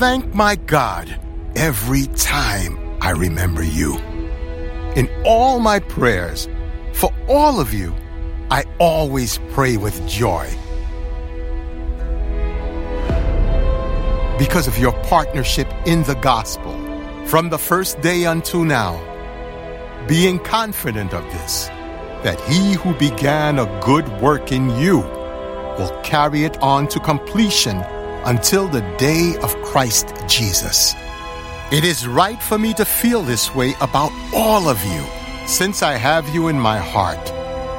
thank my God every time I remember you. In all my prayers, for all of you, I always pray with joy. Because of your partnership in the gospel from the first day until now, being confident of this, that he who began a good work in you will carry it on to completion until the day of Christ Jesus. It is right for me to feel this way about all of you, since I have you in my heart.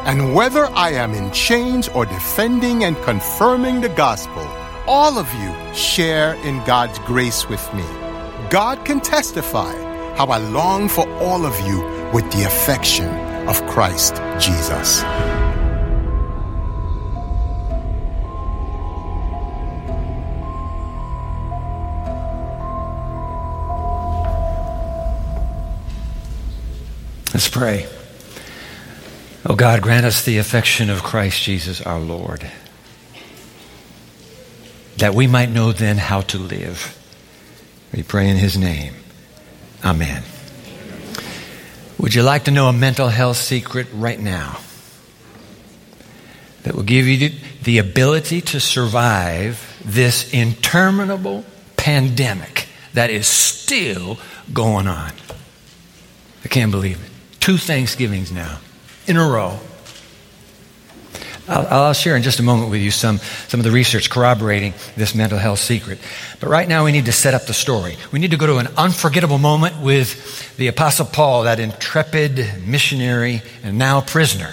And whether I am in chains or defending and confirming the gospel, all of you share in God's grace with me. God can testify how I long for all of you with the affection of Christ Jesus. Let's pray. Oh God, grant us the affection of Christ Jesus our Lord, that we might know then how to live. We pray in His name. Amen. Would you like to know a mental health secret right now that will give you the ability to survive this interminable pandemic that is still going on? I can't believe it. Two Thanksgivings now in a row. I'll, I'll, share in just a moment with you some, some of the research corroborating this mental health secret. But right now, we need to set up the story. We need to go to an unforgettable moment with the Apostle Paul, that intrepid missionary and now prisoner.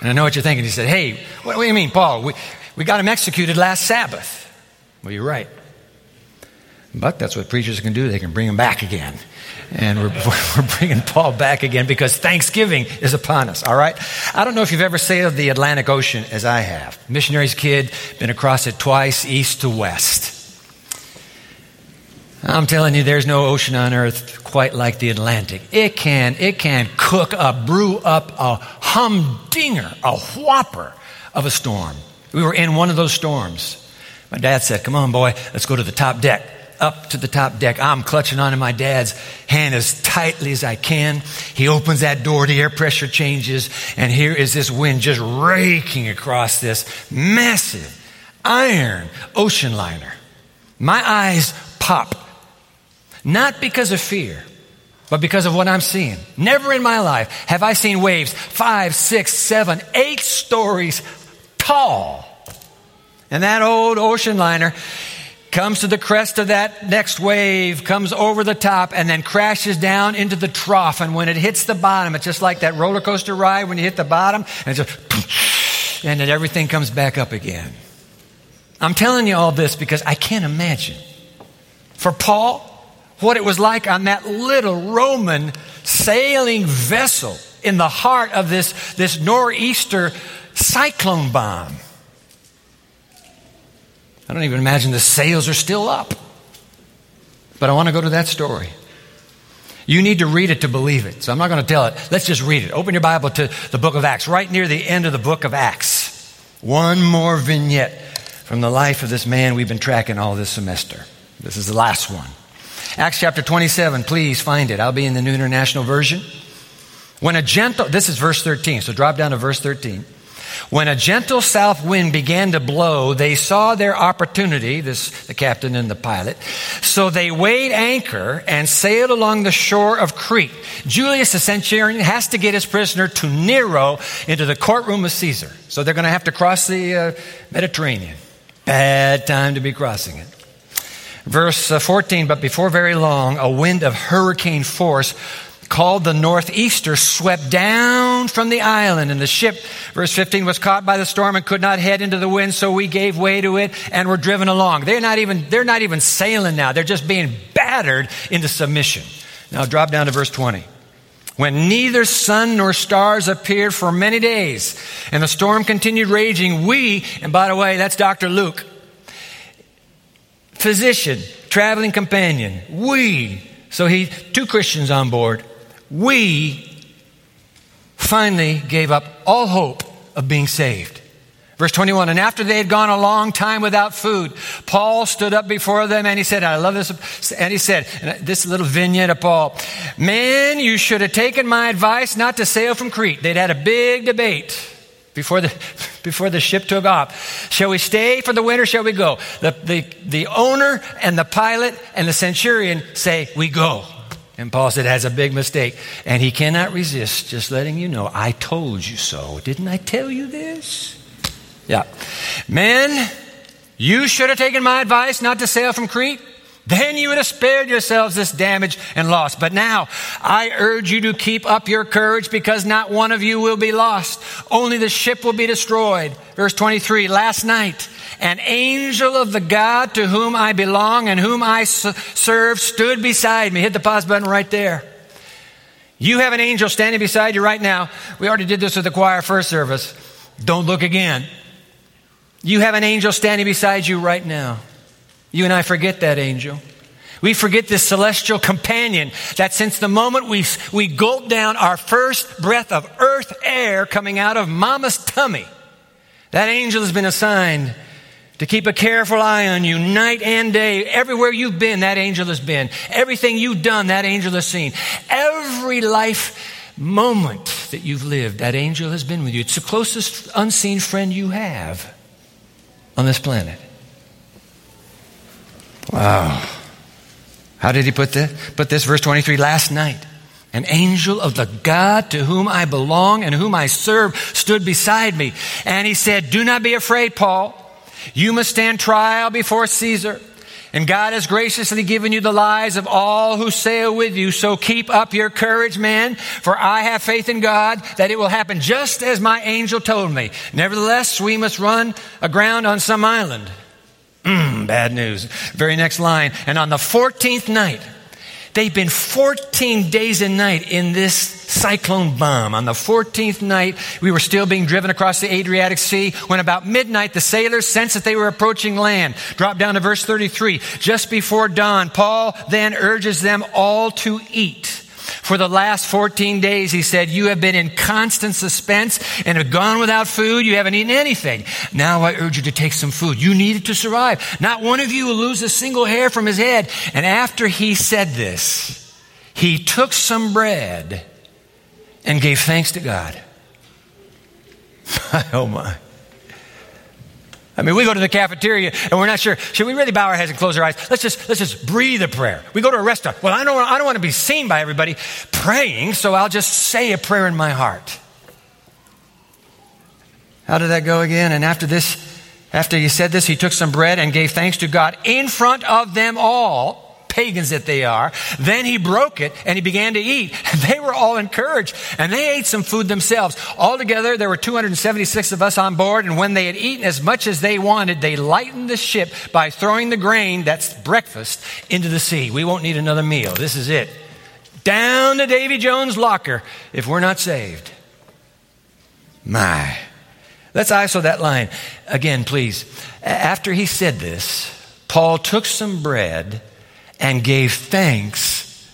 And I know what you're thinking. He said, Hey, what, what do you mean, Paul? We, we got him executed last Sabbath. Well, you're right. But that's what preachers can do, they can bring him back again. And we're, we're bringing Paul back again because Thanksgiving is upon us, all right? I don't know if you've ever sailed the Atlantic Ocean as I have. Missionary's kid, been across it twice, east to west. I'm telling you, there's no ocean on earth quite like the Atlantic. It can, it can cook up, brew up a humdinger, a whopper of a storm. We were in one of those storms. My dad said, Come on, boy, let's go to the top deck up to the top deck. I'm clutching onto my dad's hand as tightly as I can. He opens that door, the air pressure changes, and here is this wind just raking across this massive iron ocean liner. My eyes pop. Not because of fear, but because of what I'm seeing. Never in my life have I seen waves five, six, seven, eight stories tall. And that old ocean liner comes to the crest of that next wave, comes over the top, and then crashes down into the trough. And when it hits the bottom, it's just like that roller coaster ride when you hit the bottom, and it's just, and then everything comes back up again. I'm telling you all this because I can't imagine. For Paul, what it was like on that little Roman sailing vessel in the heart of this, this nor'easter cyclone bomb. I don't even imagine the sails are still up. But I want to go to that story. You need to read it to believe it. So I'm not going to tell it. Let's just read it. Open your Bible to the book of Acts, right near the end of the book of Acts. One more vignette from the life of this man we've been tracking all this semester. This is the last one. Acts chapter 27, please find it. I'll be in the New International Version. When a gentle, this is verse 13, so drop down to verse 13. When a gentle south wind began to blow, they saw their opportunity, this, the captain and the pilot. So they weighed anchor and sailed along the shore of Crete. Julius, the centurion, has to get his prisoner to Nero into the courtroom of Caesar. So they're going to have to cross the uh, Mediterranean. Bad time to be crossing it. Verse uh, 14, but before very long, a wind of hurricane force called the Northeaster swept down from the island, and the ship, verse 15, was caught by the storm and could not head into the wind, so we gave way to it and were driven along. They're not even, they're not even sailing now. They're just being battered into submission. Now drop down to verse 20. When neither sun nor stars appeared for many days, and the storm continued raging, we, and by the way, that's Dr. Luke, physician, traveling companion, we, so he, two Christians on board, we finally gave up all hope of being saved. Verse 21, and after they had gone a long time without food, Paul stood up before them and he said, I love this, and he said, and this little vignette of Paul, man, you should have taken my advice not to sail from Crete. They'd had a big debate before the, before the ship took off. Shall we stay for the winter? Shall we go? The, the, the owner and the pilot and the centurion say, we go. And Paul said, has a big mistake. And he cannot resist just letting you know, I told you so. Didn't I tell you this? Yeah. Men, you should have taken my advice not to sail from Crete. Then you would have spared yourselves this damage and loss. But now I urge you to keep up your courage because not one of you will be lost. Only the ship will be destroyed. Verse 23. Last night, an angel of the God to whom I belong and whom I serve stood beside me. Hit the pause button right there. You have an angel standing beside you right now. We already did this with the choir first service. Don't look again. You have an angel standing beside you right now. You and I forget that angel. We forget this celestial companion that since the moment we, we gulp down our first breath of earth air coming out of mama's tummy, that angel has been assigned to keep a careful eye on you night and day. Everywhere you've been, that angel has been. Everything you've done, that angel has seen. Every life moment that you've lived, that angel has been with you. It's the closest unseen friend you have on this planet. Wow. How did he put this? Put this, verse 23, last night. An angel of the God to whom I belong and whom I serve stood beside me. And he said, Do not be afraid, Paul. You must stand trial before Caesar. And God has graciously given you the lives of all who sail with you. So keep up your courage, man, for I have faith in God that it will happen just as my angel told me. Nevertheless, we must run aground on some island. Mm, bad news. Very next line. And on the 14th night, They've been 14 days and night in this cyclone bomb. On the 14th night, we were still being driven across the Adriatic Sea when about midnight, the sailors sensed that they were approaching land. Drop down to verse 33. Just before dawn, Paul then urges them all to eat. For the last 14 days, he said, you have been in constant suspense and have gone without food. You haven't eaten anything. Now I urge you to take some food. You need it to survive. Not one of you will lose a single hair from his head. And after he said this, he took some bread and gave thanks to God. oh my. I mean, we go to the cafeteria and we're not sure. Should we really bow our heads and close our eyes? Let's just let's just breathe a prayer. We go to a restaurant. Well, I don't I don't want to be seen by everybody praying, so I'll just say a prayer in my heart. How did that go again? And after this, after he said this, he took some bread and gave thanks to God in front of them all pagans that they are. Then he broke it and he began to eat. They were all encouraged and they ate some food themselves. Altogether, there were 276 of us on board, and when they had eaten as much as they wanted, they lightened the ship by throwing the grain, that's breakfast, into the sea. We won't need another meal. This is it. Down to Davy Jones' locker if we're not saved. My. Let's ISO that line again, please. After he said this, Paul took some bread and gave thanks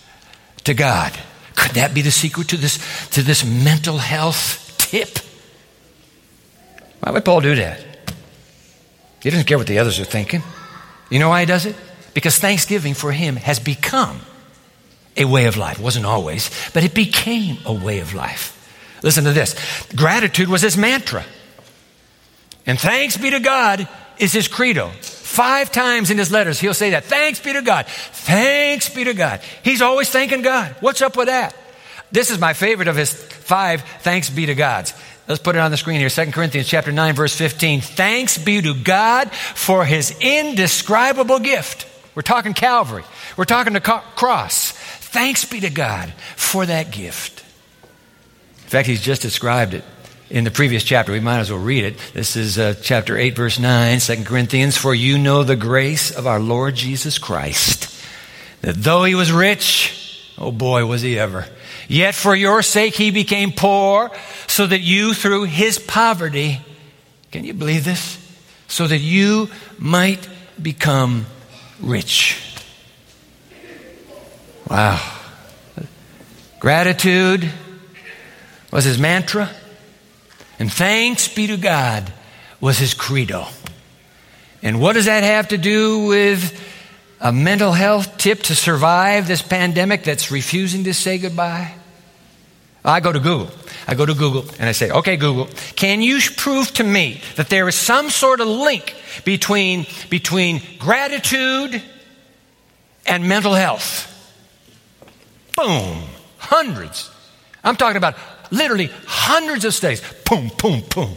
to God. Could that be the secret to this, to this mental health tip? Why would Paul do that? He doesn't care what the others are thinking. You know why he does it? Because thanksgiving for him has become a way of life. It wasn't always, but it became a way of life. Listen to this gratitude was his mantra. And thanks be to God is his credo. Five times in his letters, he'll say that. Thanks be to God. Thanks be to God. He's always thanking God. What's up with that? This is my favorite of his five thanks be to Gods. Let's put it on the screen here. 2 Corinthians chapter 9 verse 15. Thanks be to God for his indescribable gift. We're talking Calvary. We're talking the cross. Thanks be to God for that gift. In fact, he's just described it in the previous chapter. We might as well read it. This is uh, chapter 8, verse 9, 2 Corinthians. For you know the grace of our Lord Jesus Christ, that though he was rich, oh boy, was he ever, yet for your sake he became poor, so that you through his poverty, can you believe this? So that you might become rich. Wow. Gratitude was his mantra. And thanks be to God was his credo. And what does that have to do with a mental health tip to survive this pandemic that's refusing to say goodbye? I go to Google. I go to Google and I say, okay, Google, can you prove to me that there is some sort of link between, between gratitude and mental health? Boom. Hundreds. I'm talking about literally hundreds of studies. Boom, boom, boom.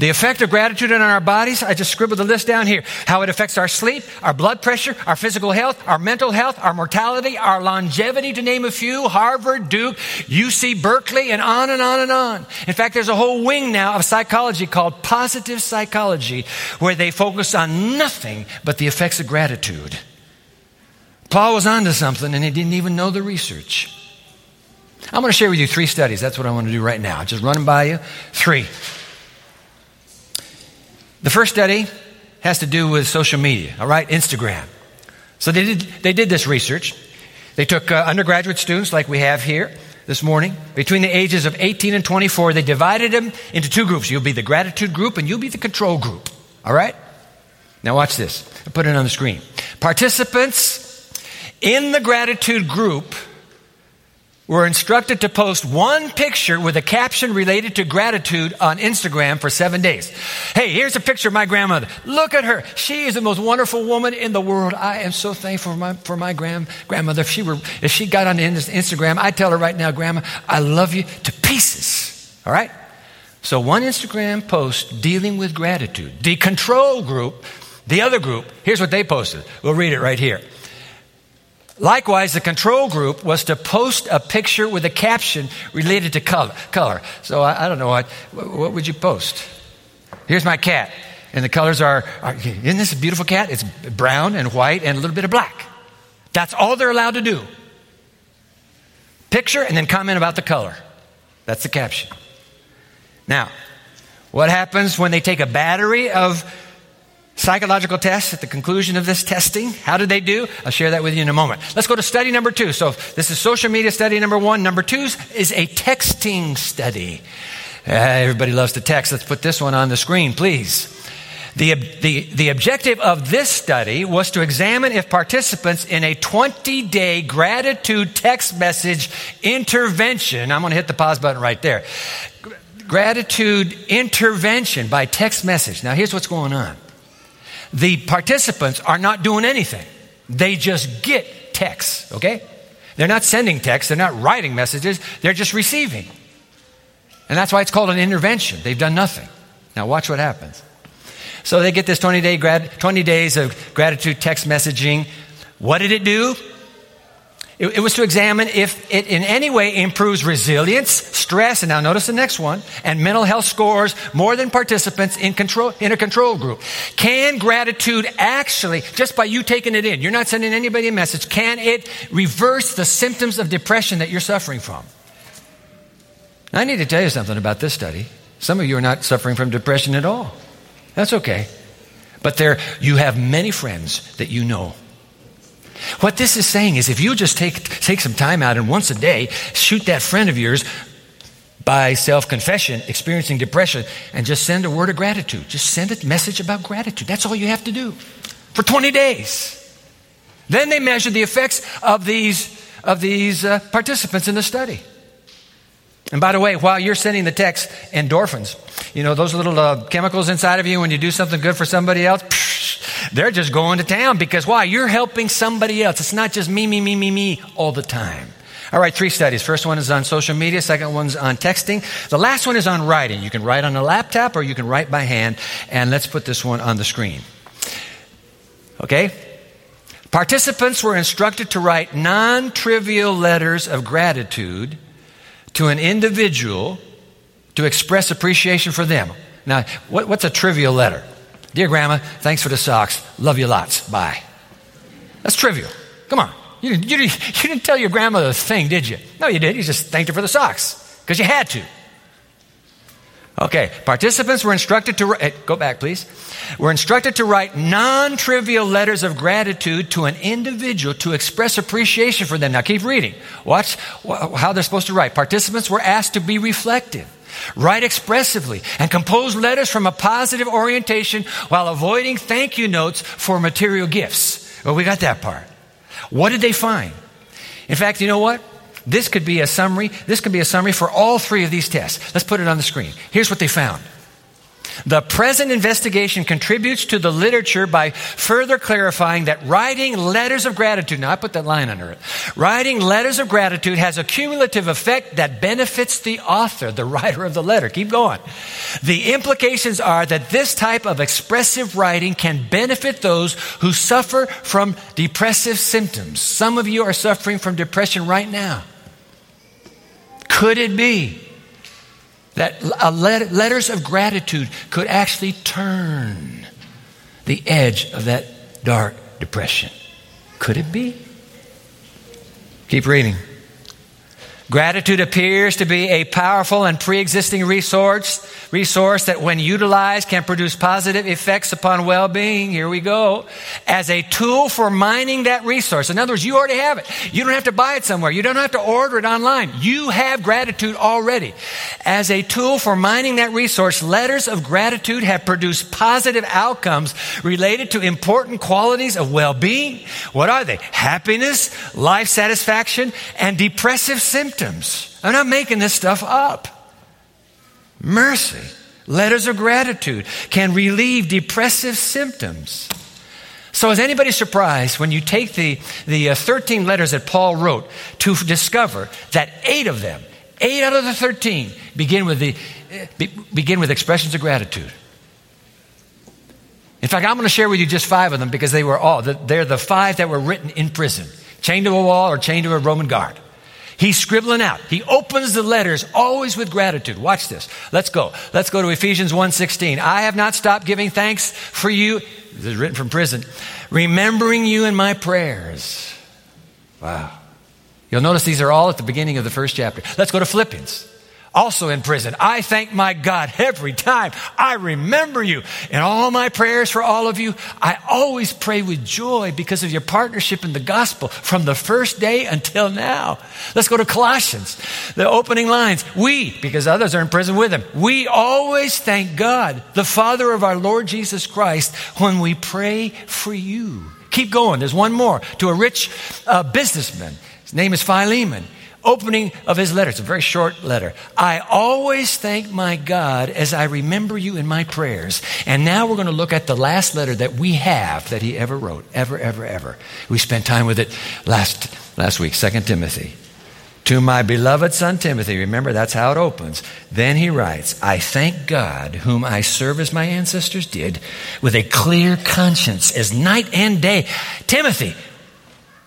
The effect of gratitude on our bodies, I just scribbled the list down here. How it affects our sleep, our blood pressure, our physical health, our mental health, our mortality, our longevity, to name a few, Harvard, Duke, UC Berkeley, and on and on and on. In fact, there's a whole wing now of psychology called positive psychology where they focus on nothing but the effects of gratitude. Paul was onto something and he didn't even know the research. I'm going to share with you three studies. That's what I want to do right now. Just running by you. Three. The first study has to do with social media, all right, Instagram. So they did, they did this research. They took uh, undergraduate students, like we have here this morning, between the ages of 18 and 24. They divided them into two groups. You'll be the gratitude group, and you'll be the control group, all right? Now, watch this. I put it on the screen. Participants in the gratitude group were instructed to post one picture with a caption related to gratitude on Instagram for seven days. Hey, here's a picture of my grandmother. Look at her. She is the most wonderful woman in the world. I am so thankful for my, for my grand, grandmother. If she were, if she got on Instagram, I'd tell her right now, Grandma, I love you to pieces. All right? So one Instagram post dealing with gratitude. The control group, the other group, here's what they posted. We'll read it right here. Likewise, the control group was to post a picture with a caption related to color. color. So I, I don't know what, what would you post? Here's my cat. And the colors are, are, isn't this a beautiful cat? It's brown and white and a little bit of black. That's all they're allowed to do. Picture and then comment about the color. That's the caption. Now, what happens when they take a battery of psychological tests at the conclusion of this testing. How did they do? I'll share that with you in a moment. Let's go to study number two. So this is social media study number one. Number two is a texting study. Uh, everybody loves to text. Let's put this one on the screen, please. The, the, the objective of this study was to examine if participants in a 20 day gratitude text message intervention, I'm going to hit the pause button right there. Gratitude intervention by text message. Now, here's what's going on the participants are not doing anything. They just get texts, okay? They're not sending texts, they're not writing messages, they're just receiving. And that's why it's called an intervention. They've done nothing. Now, watch what happens. So they get this 20, day grad, 20 days of gratitude text messaging. What did it do? It, it was to examine if it in any way improves resilience, stress, and now notice the next one, and mental health scores more than participants in, control, in a control group. Can gratitude actually, just by you taking it in, you're not sending anybody a message, can it reverse the symptoms of depression that you're suffering from? I need to tell you something about this study. Some of you are not suffering from depression at all. That's okay. But there, you have many friends that you know what this is saying is if you just take, take some time out and once a day shoot that friend of yours by self confession, experiencing depression, and just send a word of gratitude. Just send a message about gratitude. That's all you have to do for 20 days. Then they measure the effects of these, of these uh, participants in the study. And by the way, while you're sending the text, endorphins, you know, those little uh, chemicals inside of you when you do something good for somebody else, they're just going to town because why? You're helping somebody else. It's not just me, me, me, me, me all the time. All right, three studies. First one is on social media. Second one's on texting. The last one is on writing. You can write on a laptop or you can write by hand. And let's put this one on the screen. Okay? Participants were instructed to write non trivial letters of gratitude to an individual to express appreciation for them. Now, what, what's a trivial letter? Dear Grandma, thanks for the socks. Love you lots. Bye. That's trivial. Come on. You, you, you didn't tell your grandmother a thing, did you? No, you did. You just thanked her for the socks because you had to. Okay, participants were instructed to write, go back please, were instructed to write non trivial letters of gratitude to an individual to express appreciation for them. Now keep reading. Watch how they're supposed to write. Participants were asked to be reflective. Write expressively and compose letters from a positive orientation while avoiding thank you notes for material gifts. Well, we got that part. What did they find? In fact, you know what? This could be a summary. This could be a summary for all three of these tests. Let's put it on the screen. Here's what they found. The present investigation contributes to the literature by further clarifying that writing letters of gratitude, now I put that line under it, writing letters of gratitude has a cumulative effect that benefits the author, the writer of the letter. Keep going. The implications are that this type of expressive writing can benefit those who suffer from depressive symptoms. Some of you are suffering from depression right now. Could it be that letters of gratitude could actually turn the edge of that dark depression? Could it be? Keep reading. Gratitude appears to be a powerful and pre-existing resource, resource that when utilized can produce positive effects upon well-being. Here we go. As a tool for mining that resource. In other words, you already have it. You don't have to buy it somewhere. You don't have to order it online. You have gratitude already. As a tool for mining that resource, letters of gratitude have produced positive outcomes related to important qualities of well-being. What are they? Happiness, life satisfaction, and depressive symptoms symptoms. I'm not making this stuff up. Mercy, letters of gratitude can relieve depressive symptoms. So, is anybody surprised when you take the, the uh, 13 letters that Paul wrote to discover that eight of them, eight out of the 13, begin with, the, begin with expressions of gratitude? In fact, I'm going to share with you just five of them because they were all, they're the five that were written in prison, chained to a wall or chained to a Roman guard. He's scribbling out. He opens the letters always with gratitude. Watch this. Let's go. Let's go to Ephesians 1:16. I have not stopped giving thanks for you. This is written from prison. Remembering you in my prayers. Wow. You'll notice these are all at the beginning of the first chapter. Let's go to Philippians also in prison. I thank my God every time I remember you. In all my prayers for all of you, I always pray with joy because of your partnership in the gospel from the first day until now. Let's go to Colossians, the opening lines. We, because others are in prison with him, we always thank God, the Father of our Lord Jesus Christ, when we pray for you. Keep going. There's one more to a rich uh, businessman. His name is Philemon opening of his letter. It's a very short letter. I always thank my God as I remember you in my prayers. And now we're going to look at the last letter that we have that he ever wrote. Ever, ever, ever. We spent time with it last, last week, Second Timothy. To my beloved son Timothy, remember that's how it opens. Then he writes, I thank God, whom I serve as my ancestors did, with a clear conscience as night and day. Timothy,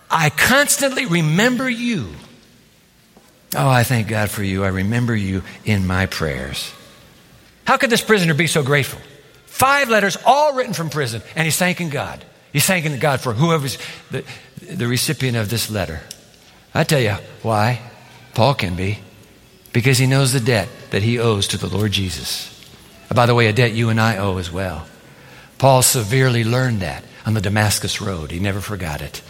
I constantly remember you Oh, I thank God for you. I remember you in my prayers. How could this prisoner be so grateful? Five letters, all written from prison, and he's thanking God. He's thanking God for whoever's the, the recipient of this letter. I tell you why. Paul can be. Because he knows the debt that he owes to the Lord Jesus. By the way, a debt you and I owe as well. Paul severely learned that on the Damascus Road. He never forgot it.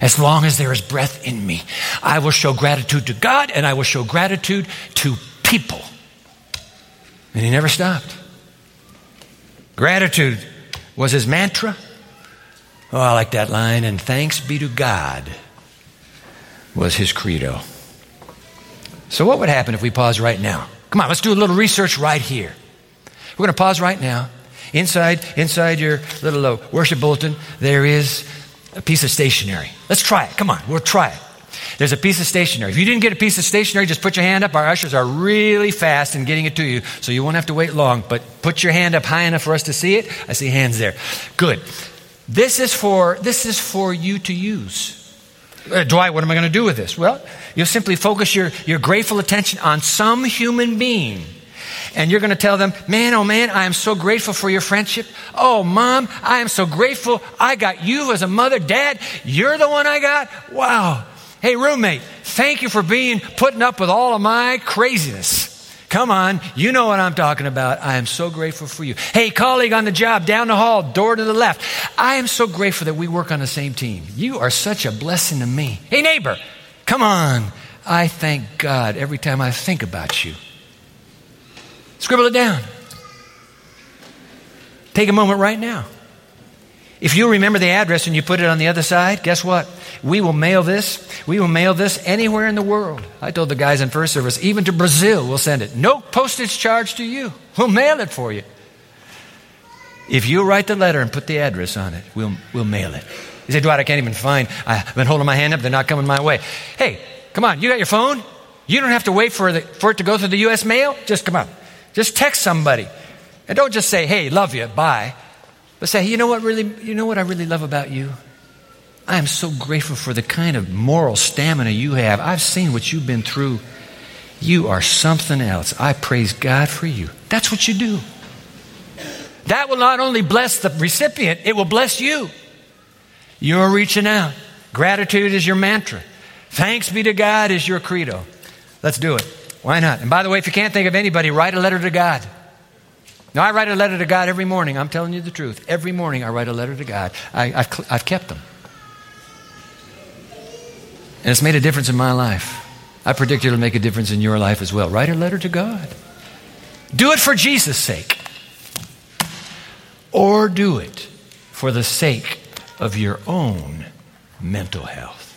As long as there is breath in me, I will show gratitude to God and I will show gratitude to people. And he never stopped. Gratitude was his mantra. Oh, I like that line. And thanks be to God was his credo. So, what would happen if we pause right now? Come on, let's do a little research right here. We're going to pause right now. Inside, inside your little uh, worship bulletin, there is a piece of stationery. Let's try it. Come on, we'll try it. There's a piece of stationery. If you didn't get a piece of stationery, just put your hand up. Our ushers are really fast in getting it to you, so you won't have to wait long. But put your hand up high enough for us to see it. I see hands there. Good. This is for this is for you to use. Uh, Dwight, what am I going to do with this? Well, you'll simply focus your, your grateful attention on some human being and you're going to tell them, man, oh man, I am so grateful for your friendship. Oh, mom, I am so grateful I got you as a mother. Dad, you're the one I got. Wow. Hey, roommate, thank you for being, putting up with all of my craziness. Come on, you know what I'm talking about. I am so grateful for you. Hey, colleague on the job, down the hall, door to the left. I am so grateful that we work on the same team. You are such a blessing to me. Hey, neighbor, come on. I thank God every time I think about you. Scribble it down. Take a moment right now. If you remember the address and you put it on the other side, guess what? We will mail this. We will mail this anywhere in the world. I told the guys in first service, even to Brazil, we'll send it. No postage charge to you. We'll mail it for you. If you write the letter and put the address on it, we'll, we'll mail it. You say, Dwight, I can't even find. I've been holding my hand up. They're not coming my way. Hey, come on. You got your phone? You don't have to wait for, the, for it to go through the U.S. mail. Just come on. Just text somebody. And don't just say, hey, love you, bye. But say, you know what really, you know what I really love about you? I am so grateful for the kind of moral stamina you have. I've seen what you've been through. You are something else. I praise God for you. That's what you do. That will not only bless the recipient, it will bless you. You're reaching out. Gratitude is your mantra. Thanks be to God is your credo. Let's do it. Why not? And by the way, if you can't think of anybody, write a letter to God. Now, I write a letter to God every morning. I'm telling you the truth. Every morning I write a letter to God. I, have I've kept them. And it's made a difference in my life. I predict it'll make a difference in your life as well. Write a letter to God. Do it for Jesus' sake. Or do it for the sake of your own mental health.